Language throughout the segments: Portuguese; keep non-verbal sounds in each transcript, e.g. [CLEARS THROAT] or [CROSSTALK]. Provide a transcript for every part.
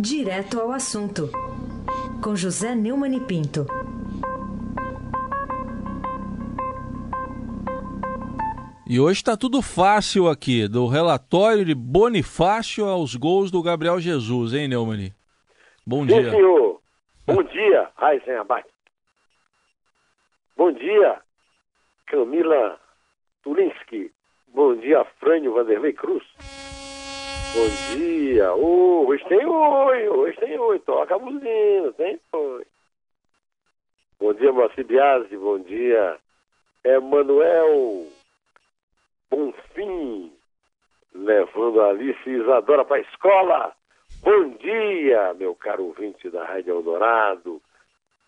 Direto ao assunto, com José Neumann e Pinto. E hoje está tudo fácil aqui, do relatório de Bonifácio aos gols do Gabriel Jesus, hein, Neumann? Bom Sim, dia. senhor. Bom dia, Raíssen Abac. Bom dia, Camila Tulinski. Bom dia, Frânio Vanderlei Cruz. Bom dia. Oh, hoje tem oi, hoje tem oi. Toca a buzina, tem oi. Bom dia, Moacir Biasi. Bom dia, Emanuel Bonfim. Levando a Alice Isadora para a escola. Bom dia, meu caro ouvinte da Rádio Eldorado.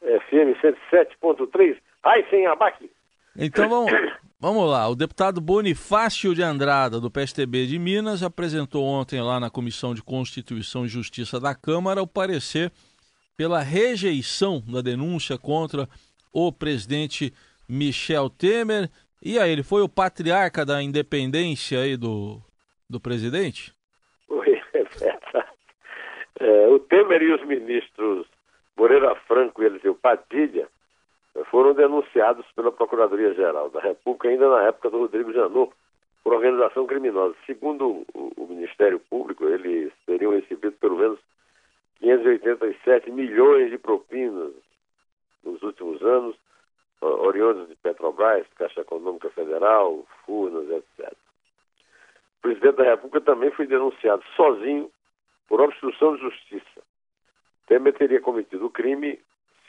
FM 107.3. Ai, sem abaque. Então vamos, [COUGHS] vamos lá. O deputado Bonifácio de Andrada, do PSTB de Minas, apresentou ontem lá na Comissão de Constituição e Justiça da Câmara o parecer pela rejeição da denúncia contra o presidente Michel Temer. E aí, ele foi o patriarca da independência aí do, do presidente? Oi, [LAUGHS] é verdade. É, o Temer e os ministros Moreira Franco e Eliseu Padilha foram denunciados pela Procuradoria-Geral da República ainda na época do Rodrigo Janot por organização criminosa. Segundo o, Ministério Público, eles teriam recebido pelo menos 587 milhões de propinas nos últimos anos, oriundos de Petrobras, Caixa Econômica Federal, Furnas, etc. O presidente da República também foi denunciado sozinho por obstrução de justiça. Temer teria cometido o crime,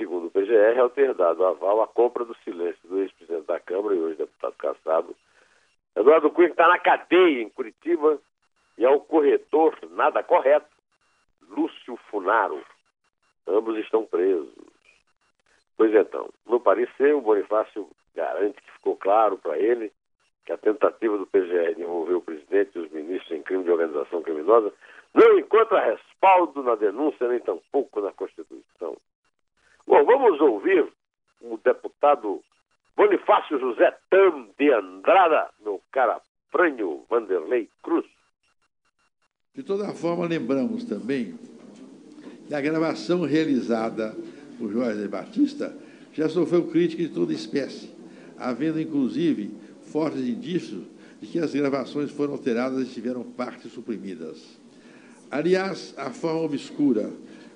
segundo o PGR, ao ter dado aval à compra do silêncio do ex-presidente da Câmara e hoje deputado caçado, Eduardo Cunha, que está na cadeia em Curitiba, e ao corretor nada correto, Lúcio Funaro. Ambos estão presos. Pois então, no parecer, o Bonifácio garante que ficou claro para ele que a tentativa do PGR de envolver o presidente e os ministros em crime de organização criminosa não encontra respaldo na denúncia nem tampouco na Constituição. Bom, vamos ouvir o deputado Bonifácio José Tam de Andrada, meu cara Frânio Vanderlei Cruz. De toda forma, lembramos também que a gravação realizada por Jorge Batista já sofreu crítica de toda espécie, havendo inclusive fortes indícios de que as gravações foram alteradas e tiveram partes suprimidas. Aliás, a forma obscura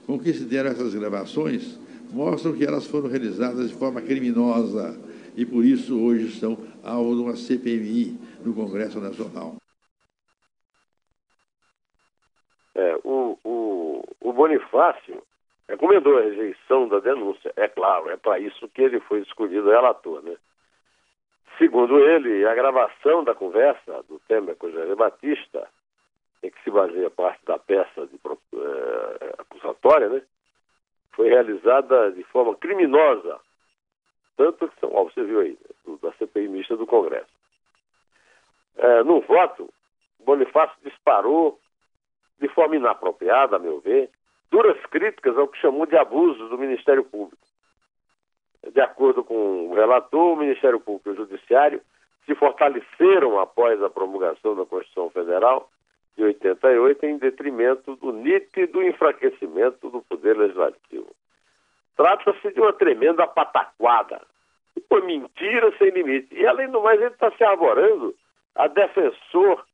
com que se deram essas gravações mostram que elas foram realizadas de forma criminosa e por isso hoje estão alvo de uma CPMI no Congresso Nacional. É, o, o, o Bonifácio recomendou a rejeição da denúncia. É claro, é para isso que ele foi escolhido relator, né? Segundo ele, a gravação da conversa do Temer com Jair Batista, em que se baseia parte da peça de, é, acusatória, né? Foi realizada de forma criminosa. Tanto que, ó, você viu aí, da CPI mista do Congresso. É, no voto, Bonifácio disparou de forma inapropriada, a meu ver, duras críticas ao que chamou de abuso do Ministério Público. De acordo com o relator, o Ministério Público e o Judiciário se fortaleceram após a promulgação da Constituição Federal de 88 em detrimento do nítido enfraquecimento do Poder Legislativo. Trata-se de uma tremenda pataquada, uma mentira sem limite. E, além do mais, ele está se arvorando a defensor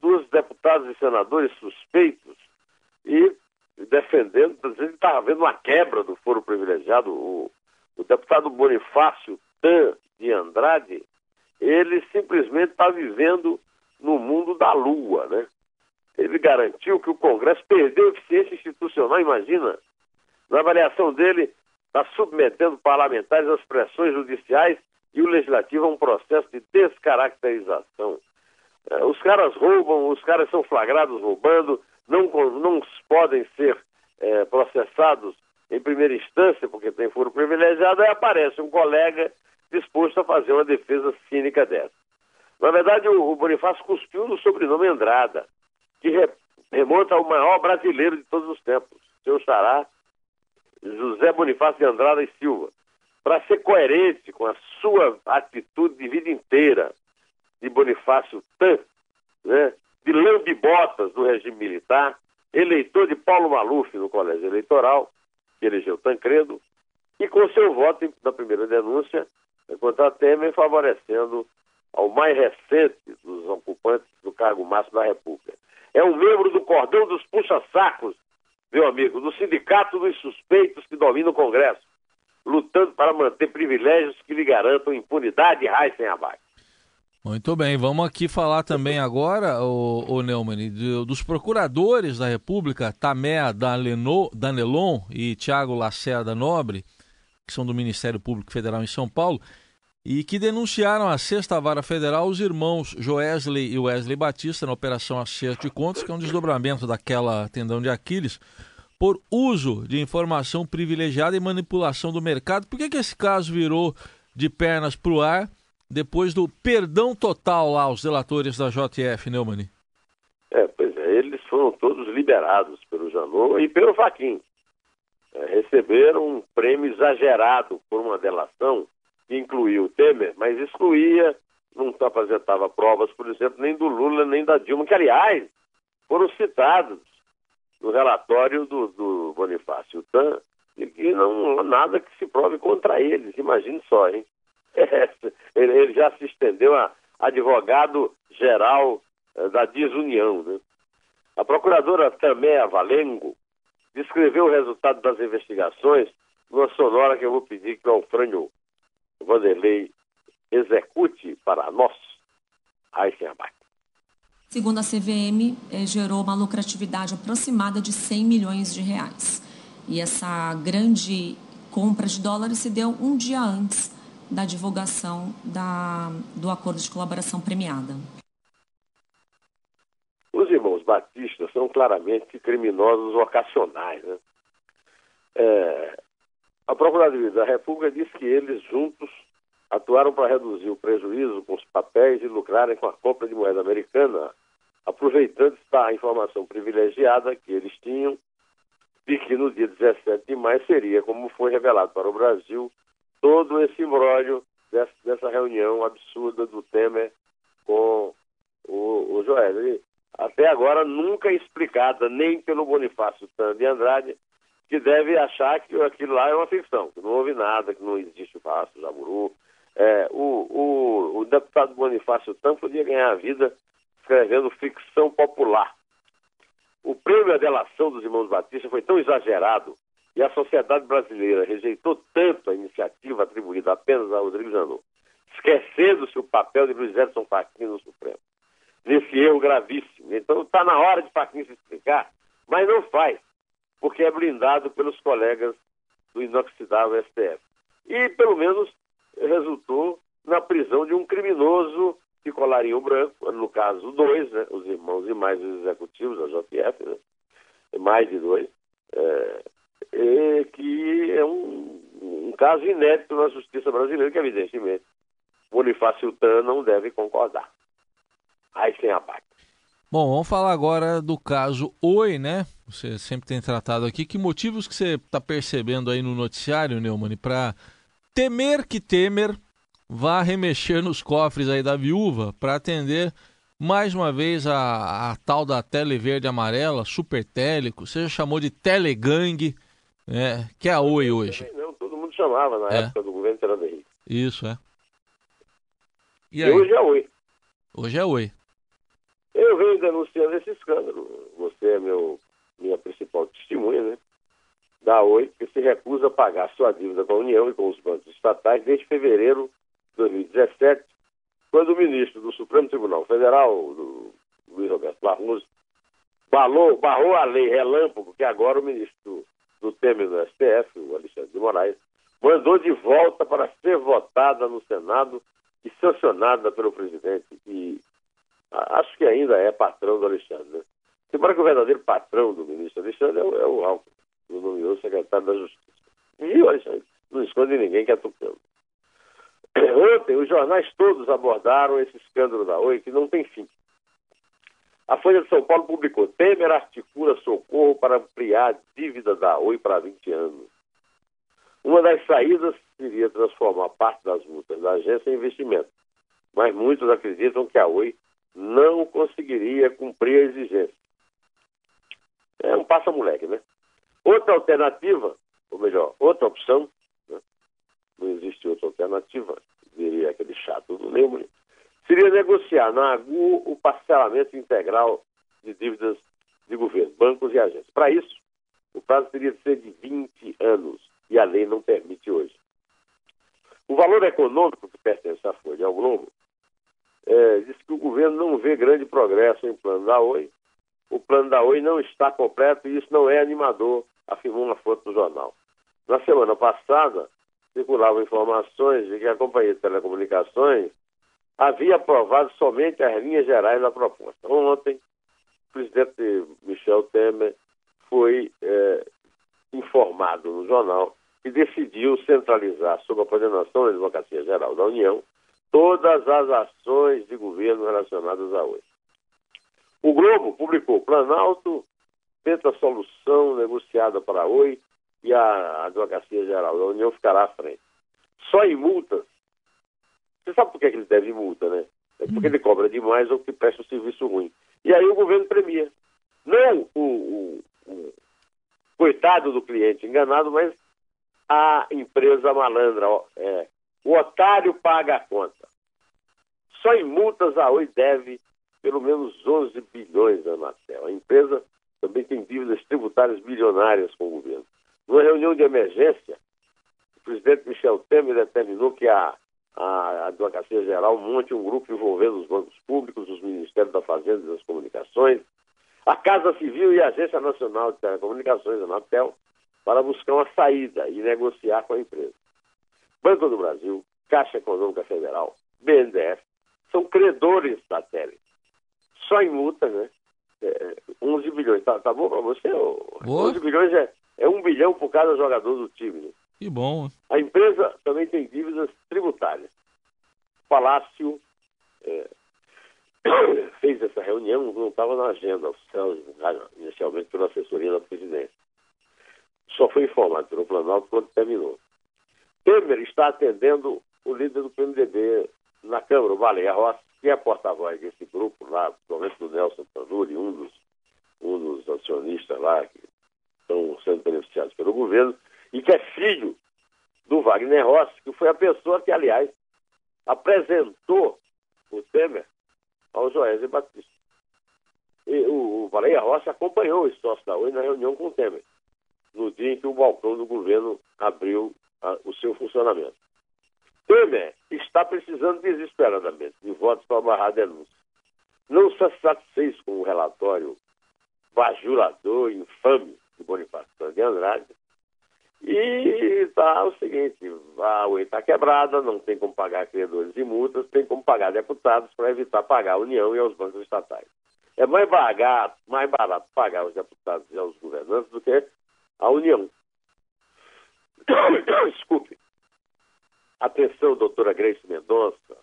dos deputados e senadores suspeitos e defendendo, que estava havendo uma quebra do foro privilegiado. O, o deputado Bonifácio Tan de Andrade, ele simplesmente está vivendo no mundo da lua, né? Ele garantiu que o Congresso perdeu eficiência institucional, imagina. Na avaliação dele, está submetendo parlamentares às pressões judiciais e o legislativo a um processo de descaracterização. É, os caras roubam, os caras são flagrados roubando, não, não podem ser é, processados em primeira instância, porque tem foro privilegiado, aí aparece um colega disposto a fazer uma defesa cínica dessa. Na verdade, o, Bonifácio cuspiu no sobrenome Andrada, que re, remonta ao maior brasileiro de todos os tempos, seu xará, José Bonifácio de Andrada e Silva, para ser coerente com a sua atitude de vida inteira, de Bonifácio Tan, né, de lambibotas do regime militar, eleitor de Paulo Maluf no colégio eleitoral, que elegeu Tancredo, e com seu voto na primeira denúncia contra Temer, favorecendo ao mais recente dos ocupantes do cargo máximo da República. É um membro do cordão dos puxa-sacos, meu amigo, do sindicato dos suspeitos que domina o Congresso, lutando para manter privilégios que lhe garantam impunidade e raiz sem abate. Muito bem, vamos aqui falar também agora, o, o Neumann, dos procuradores da República, Tamé Danelon e Tiago Lacerda Nobre, que são do Ministério Público Federal em São Paulo, e que denunciaram à Sexta Vara Federal os irmãos Joesley e Wesley Batista na Operação Acerto de Contas, que é um desdobramento daquela tendão de Aquiles, por uso de informação privilegiada e manipulação do mercado. Por que, que esse caso virou de pernas para o ar depois do perdão total lá aos delatores da JF, Neumann? É, pois é, eles foram todos liberados pelo Janot e pelo Faquin. É, receberam um prêmio exagerado por uma delação incluía o Temer, mas excluía, não apresentava provas, por exemplo, nem do Lula nem da Dilma, que, aliás, foram citados no relatório do, do Bonifácio Tan, e que não nada que se prove contra eles, imagine só, hein? [LAUGHS] ele, ele, já se estendeu a advogado-geral eh, da desunião, né? A procuradora Taméa Valengo descreveu o resultado das investigações numa sonora que eu vou pedir que o Alfrânio Vanderlei execute para nós. Eisenbach. Segundo a CVM, eh, gerou uma lucratividade aproximada de 100 milhões de reais. E essa grande compra de dólares se deu um dia antes da divulgação da, do acordo de colaboração premiada. Os irmãos batistas são claramente criminosos vocacionais. Né? É, a Procuradoria da República diz que eles juntos atuaram para reduzir o prejuízo com os papéis e lucrarem com a compra de moeda americana, aproveitando a informação privilegiada que eles tinham de que no dia 17 de maio seria, como foi revelado para o Brasil, todo esse imbróglio dessa, dessa, reunião absurda do Temer com o, o Joel. E até agora nunca explicada nem pelo Bonifácio Tan de Andrade, que deve achar que aquilo lá é uma ficção, que não houve nada, que não existe o Vasco, Jaburu. É, o, o, o deputado Bonifácio Tan podia ganhar a vida escrevendo ficção popular. O prêmio à delação dos irmãos Batista foi tão exagerado e a sociedade brasileira rejeitou tanto a iniciativa atribuída apenas a Rodrigo Janot, esquecendo-se o papel de Luiz Edson Fachin no Supremo. Nesse erro gravíssimo. Então está na hora de Fachin se explicar, mas não faz, porque é blindado pelos colegas do inoxidável STF. E, pelo menos, resultou na prisão de um criminoso de colarinho branco, no caso dois, né, os irmãos e mais os executivos da JF, né, mais de dois, é, é, que é um, um, caso inédito na justiça brasileira, que evidentemente Bonifácio Tan não deve concordar. Aí sem abate. Bom, vamos falar agora do caso Oi, né? Você sempre tem tratado aqui. Que motivos que você está percebendo aí no noticiário, Neumann, para temer que Temer vá remexer nos cofres aí da viúva para atender mais uma vez a, a tal da tele verde amarela, super télico, você já chamou de telegangue, é, que é a Oi hoje. Não, todo mundo chamava na é. época do governo Fernando Henrique. Isso, é. E, e hoje é Oi. Hoje é Oi. Eu venho denunciando esse escândalo. Você é meu, minha principal testemunha, né? Da Oi, que se recusa a pagar sua dívida com a União e com os bancos estatais desde fevereiro de 2017, quando o ministro do Supremo Tribunal Federal, do Luiz Roberto Barroso, balou, barrou a lei relâmpago, que agora o ministro do Temer do STF, o Alexandre de Moraes, mandou de volta para ser votada no Senado e sancionada pelo presidente. E acho que ainda é patrão do Alexandre. Né? Embora que o verdadeiro patrão do ministro Alexandre é o, é o Alckmin, que nomeou secretário da Justiça. E o Alexandre não esconde ninguém que é tucano. [CLEARS THROAT] Ontem, os jornais todos abordaram esse escândalo da Oi, que não tem fim. A Folha de São Paulo publicou: Temer articula socorro para ampliar a dívida da Oi para 20 anos. Uma das saídas seria transformar parte das multas da agência em investimento, mas muitos acreditam que a Oi não conseguiria cumprir a exigência. É um passa-moleque, né? Outra alternativa, ou melhor, outra opção, né? não existe outra alternativa, diria aquele chato do Neumann, seria negociar na AGU o parcelamento integral de dívidas de governo, bancos e agências. Para isso, o prazo teria de ser de 20 anos, e a lei não permite hoje. O valor econômico que pertence à Folha ao Globo é, diz que o governo não vê grande progresso em plano da Oi. O plano da Oi não está completo e isso não é animador, afirmou uma fonte do jornal. Na semana passada, circulavam informações de que a Companhia de Telecomunicações havia aprovado somente as linhas gerais da proposta. Ontem, o presidente Michel Temer foi é, informado no jornal que decidiu centralizar, sob a coordenação da Advocacia Geral da União, todas as ações de governo relacionadas à Oi. O Globo publicou Planalto tenta solução negociada para a Oi e a Advocacia Geral da União ficará à frente. Só em multas. Você sabe por que ele deve multa, né? É porque ele cobra demais ou que presta um serviço ruim. E aí o governo premia. Não o, o, o coitado do cliente enganado, mas a empresa malandra. É, o otário paga a conta. Só em multas a Oi deve pelo menos 11 bilhões a Anatel. A empresa também tem dívidas tributárias bilionárias com o governo. Numa reunião de emergência, o presidente Michel Temer determinou que a, a Advocacia Geral monte um grupo envolvendo os bancos públicos, os Ministérios da Fazenda e das Comunicações, a Casa Civil e a Agência Nacional de Telecomunicações, a Anatel, para buscar uma saída e negociar com a empresa. Banco do Brasil, Caixa Econômica Federal, BNDES, são credores da Tele. Só em multa, né? É, 11 bilhões. Tá, tá bom para você? Boa. 11 bilhões é, é um bilhão por cada jogador do time. Né? Que bom. A empresa também tem dívidas tributárias. O Palácio é, [COUGHS] fez essa reunião, não estava na agenda oficial, inicialmente pela assessoria da presidência. Só foi informado pelo Planalto quando terminou. Temer está atendendo o líder do PMDB na Câmara, o Baleia Rossi, que é porta-voz desse grupo lá, principalmente do Nelson Tanuri, um dos, um dos acionistas lá que estão sendo beneficiados pelo governo, e que é filho do Wagner Rossi, que foi a pessoa que, aliás, apresentou o Temer ao Joésio Batista. E o, o Baleia Rossi acompanhou o sócio da Oi na reunião com o Temer, no dia em que o balcão do governo abriu a, o seu funcionamento. Temer está precisando desesperadamente de votos para barrar a denúncia. Não satisfez com o relatório bajulador, infame de Bonifácio de Andrade. E está o seguinte, a UE está quebrada, não tem como pagar credores e multas, tem como pagar deputados para evitar pagar a União e aos bancos estatais. É mais barato, mais barato pagar os deputados e aos governantes do que a União. [COUGHS] Desculpe. Atenção, doutora Grace Mendonça.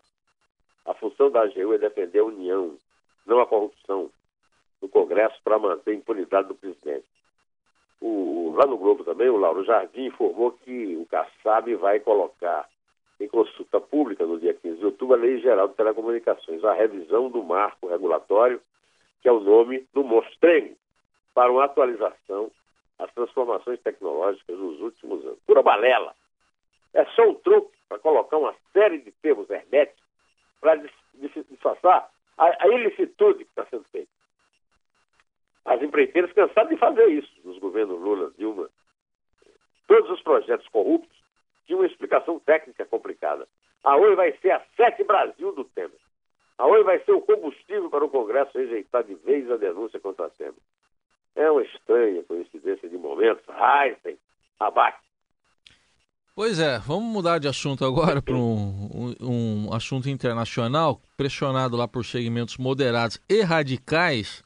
A função da AGU é defender a união, não a corrupção, no Congresso para manter a impunidade do presidente. O, lá no Globo também, o Lauro Jardim informou que o Kassab vai colocar em consulta pública no dia 15 de outubro a Lei Geral de Telecomunicações, a revisão do marco regulatório, que é o nome do monstrengo, para uma atualização transformações tecnológicas dos últimos anos. Pura balela. É só um truque para colocar uma série de termos herméticos para disfarçar a, a ilicitude que está sendo feita. As empreiteiras cansaram de fazer isso nos governos Lula, Dilma. Todos os projetos corruptos tinham uma explicação técnica complicada. A Oi vai ser a sete Brasil do Temer. A Oi vai ser o combustível para o Congresso rejeitar de vez a denúncia contra a Temer. É uma estranha coincidência de momentos. Einstein, abaque. Pois é, vamos mudar de assunto agora para um, um, um, assunto internacional, pressionado lá por segmentos moderados e radicais,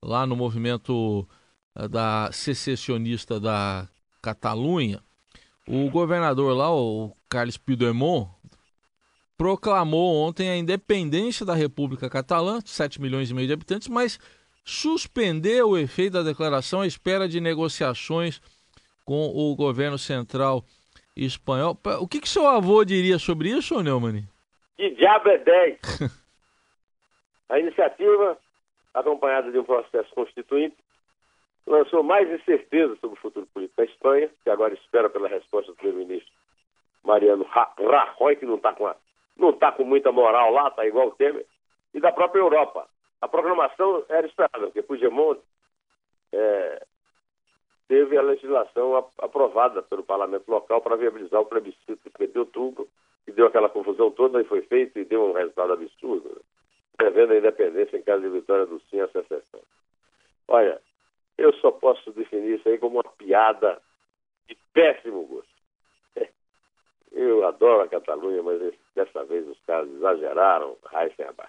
lá no movimento uh, da secessionista da Catalunha. O governador lá, o Carlos Puigdemont, proclamou ontem a independência da República Catalã, 7 milhões e meio de habitantes, mas suspendeu o efeito da declaração à espera de negociações com o governo central espanhol. O que, que seu avô diria sobre isso, Neumann? Que diabo é 10? [LAUGHS] a iniciativa, acompanhada de um processo constituinte, lançou mais incerteza sobre o futuro político da Espanha, que agora espera pela resposta do primeiro-ministro Mariano Rajoy, que não está com, tá com muita moral lá, está igual o Temer, e da própria Europa. A programação era esperada, porque Puigdemont é, teve a legislação aprovada pelo parlamento local para viabilizar o plebiscito de 1 de outubro, que deu aquela confusão toda e foi feito e deu um resultado absurdo, né? prevendo a independência em caso de vitória do sim à secessão. Olha, eu só posso definir isso aí como uma piada de péssimo gosto. [LAUGHS] Eu adoro a Catalunha, mas dessa vez os caras exageraram, Heisenberg.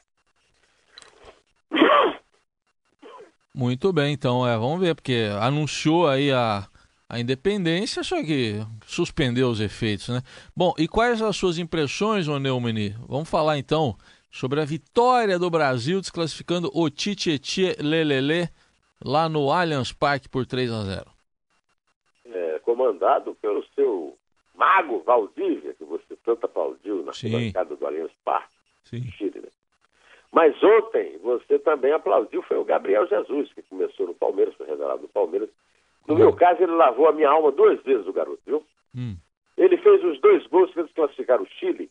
Muito bem, então, é, vamos ver, porque anunciou aí a, a independência, só que suspendeu os efeitos, né? Bom, e quais as suas impressões, ô Neumani? Vamos falar então sobre a vitória do Brasil desclassificando o Tititi Lelele lá no Allianz Parque por 3 a 0. É, comandado pelo seu mago Valdívia, que você tanto aplaudiu na bancada do Allianz Parque, Sim. Chile, né? Mas ontem você também aplaudiu, foi o Gabriel Jesus, que começou no Palmeiras, foi revelado no Palmeiras. No uhum. meu caso, ele lavou a minha alma duas vezes, o garoto, viu? Hum. Ele fez os dois gols que eles classificaram o Chile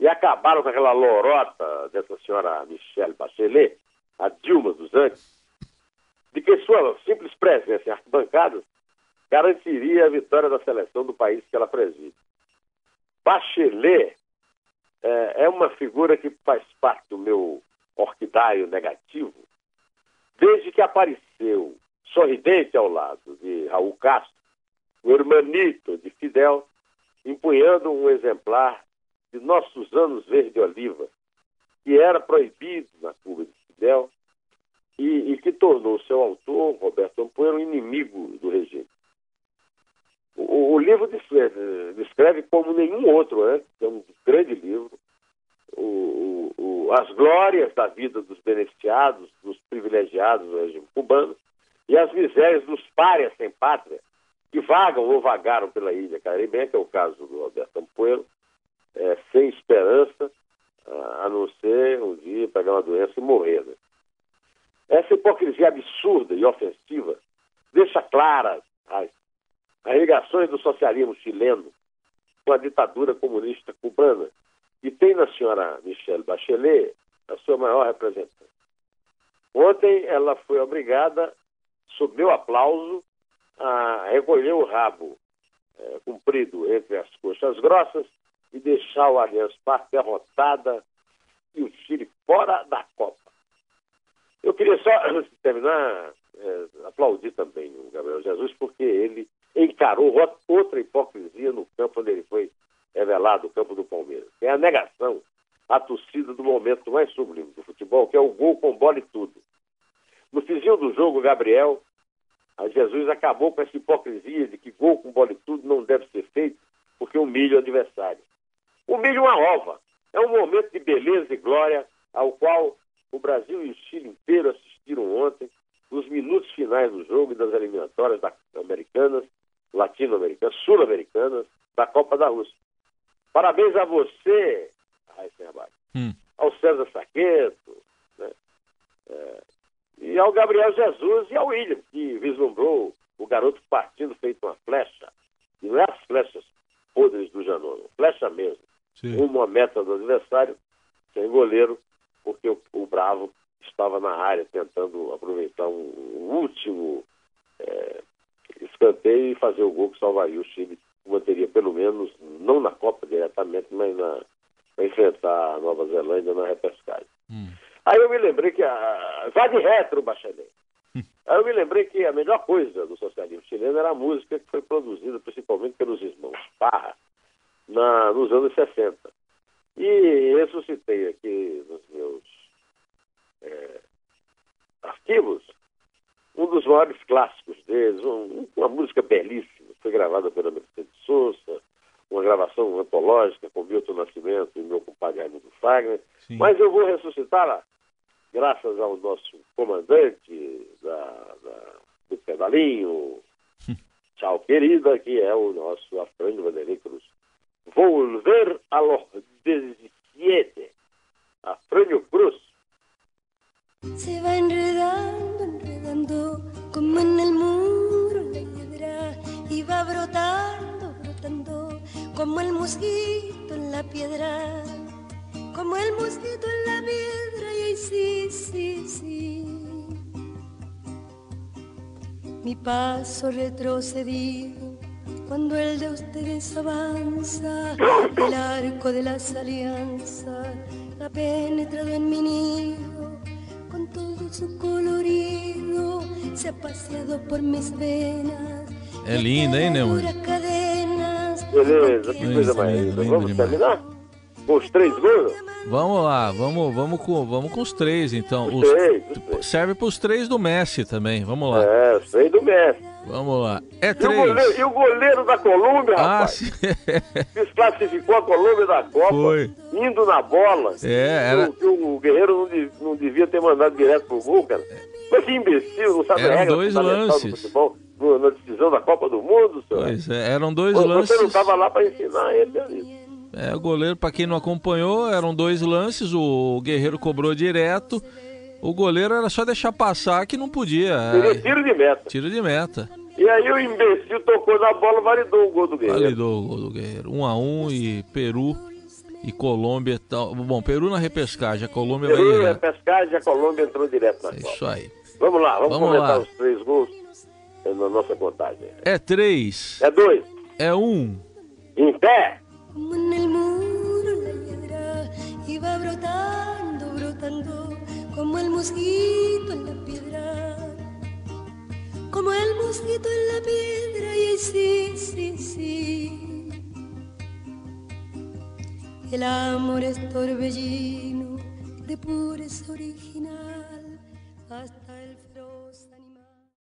e acabaram com aquela lorota dessa senhora Michelle Bachelet, a Dilma dos Andes, de que sua simples presença em arquibancadas garantiria a vitória da seleção do país que ela preside. Bachelet é, é uma figura que faz parte do meu orquidário negativo desde que apareceu sorridente ao lado de Raul Castro, o hermanito de Fidel, empunhando um exemplar de Nossos Anos Verde-Oliva, que era proibido na Cuba de Fidel e, e que tornou seu autor, Roberto Ampoeira, um inimigo do regime. O, o livro descreve, descreve, como nenhum outro é um grande livro, o, o, as glórias da vida dos beneficiados, dos privilegiados do regime cubano e as misérias dos párias sem pátria que vagam ou vagaram pela ilha caribenha, que é o caso do Roberto Ampoeiro, é, sem esperança, a não ser um dia pegar uma doença e morrer. Né? Essa hipocrisia absurda e ofensiva deixa claras as, as ligações do socialismo chileno com a ditadura comunista cubana e tem na senhora Michelle Bachelet a sua maior representante. Ontem ela foi obrigada, sob meu aplauso, a recolher o rabo é, comprido entre as coxas grossas e deixar o Allianz Parque derrotada e o Chile fora da Copa. Eu queria só, [COUGHS] antes de terminar, é, aplaudir também o Gabriel Jesus, porque ele encarou outra hipocrisia no campo onde ele foi revelado, o campo do Palmeiras. É a negação à torcida do momento mais sublime do futebol, que é o gol com bola e tudo. No final do jogo, Gabriel, Jesus acabou com essa hipocrisia de que gol com bola e tudo não deve ser feito porque humilha o adversário. Humilha uma ova. É um momento de beleza e glória ao qual o Brasil e o Chile inteiro assistiram ontem, nos minutos finais do jogo e das eliminatórias da, americanas, latino-americanas, sul-americanas, da Copa da Rússia. Parabéns a você, Heisenberg, hum. ao César Saqueto, né? é, e ao Gabriel Jesus e ao William, que vislumbrou o garoto partindo feito uma flecha. E não é as flechas podres do Janone, flecha mesmo. Sim. Uma meta do adversário, sem goleiro, porque o, o Bravo estava na área tentando aproveitar um, um último é, escanteio e fazer o gol que salvaria o Chile, manteria pelo menos, não na Copa diretamente, mas na, para enfrentar a Nova Zelândia na repescagem. Hum. Aí eu me lembrei que a. Vai de retro, Bachelet. Hum. [LAUGHS] Aí eu me lembrei que a melhor coisa do socialismo chileno era a música que foi produzida principalmente pelos irmãos Parra na, nos anos 60. E ressuscitei aqui nos meus é, arquivos um dos maiores clássicos deles, um, uma música belíssima, foi gravada pela Mercedes Souza, uma gravação antológica com Milton Nascimento e meu compadre Raimundo Fagner. Sim. Mas eu vou ressuscitá-la graças ao nosso comandante da, da, do pedalinho, [LAUGHS] tchau querida, que é o nosso Afrânio Vanderlei Cruz. Volver a los 17. Afrânio Cruz. Se va enredando, enredando, como en el muro la y va brotando, brotando, como el musguito en la piedra, como el musguito en la piedra, y ahí sí, sí, sí. Mi paso retrocedido cuando el de ustedes avanza, el arco de las alianzas ha penetrado en mi nido se ha paseado por mis venas. É linda, hein, Neumann? Beleza, que coisa mais linda. Vamos terminar? Com os três gols? Vamos lá, vamos, vamos, com, vamos com os três, então. Os, os três, os três. Serve para os três do Messi também, vamos lá. É, os três do Messi. Vamos lá. É e três. O goleiro, e o goleiro da Colômbia, ah, rapaz? Sim. [LAUGHS] Desclassificou a Colômbia da Copa, Foi. indo na bola. É, era... O, o Guerreiro não, não, devia ter mandado direto pro gol, cara. Mas que imbecil, não sabe Eram a regra dois lances. do futebol na decisão da Copa do Mundo, senhor. Pois é, eram dois Você lances. não estava lá para ensinar ele ali. É, o goleiro, para quem não acompanhou, eram dois lances, o Guerreiro cobrou direto. O goleiro era só deixar passar que não podia. Seria tiro de meta. Tiro de meta. E aí o imbecil tocou na bola, validou o gol do Guerreiro. Validou o gol do Guerreiro. Um a um e Peru e Colômbia. Bom, Peru na repescagem, a Colômbia Peru vai na ganhar. repescagem, a Colômbia entrou direto na É Copa. isso aí. Vamos lá, vamos, Vamos comentar lá. os três gols na nossa contagem. É três. É dois. É um. Em pé. Como en el muro la hiedra iba brotando, brotando, como el mosquito en la piedra. Como el mosquito en la piedra, y sí, sí, sí. El amor es torbellino de pureza original.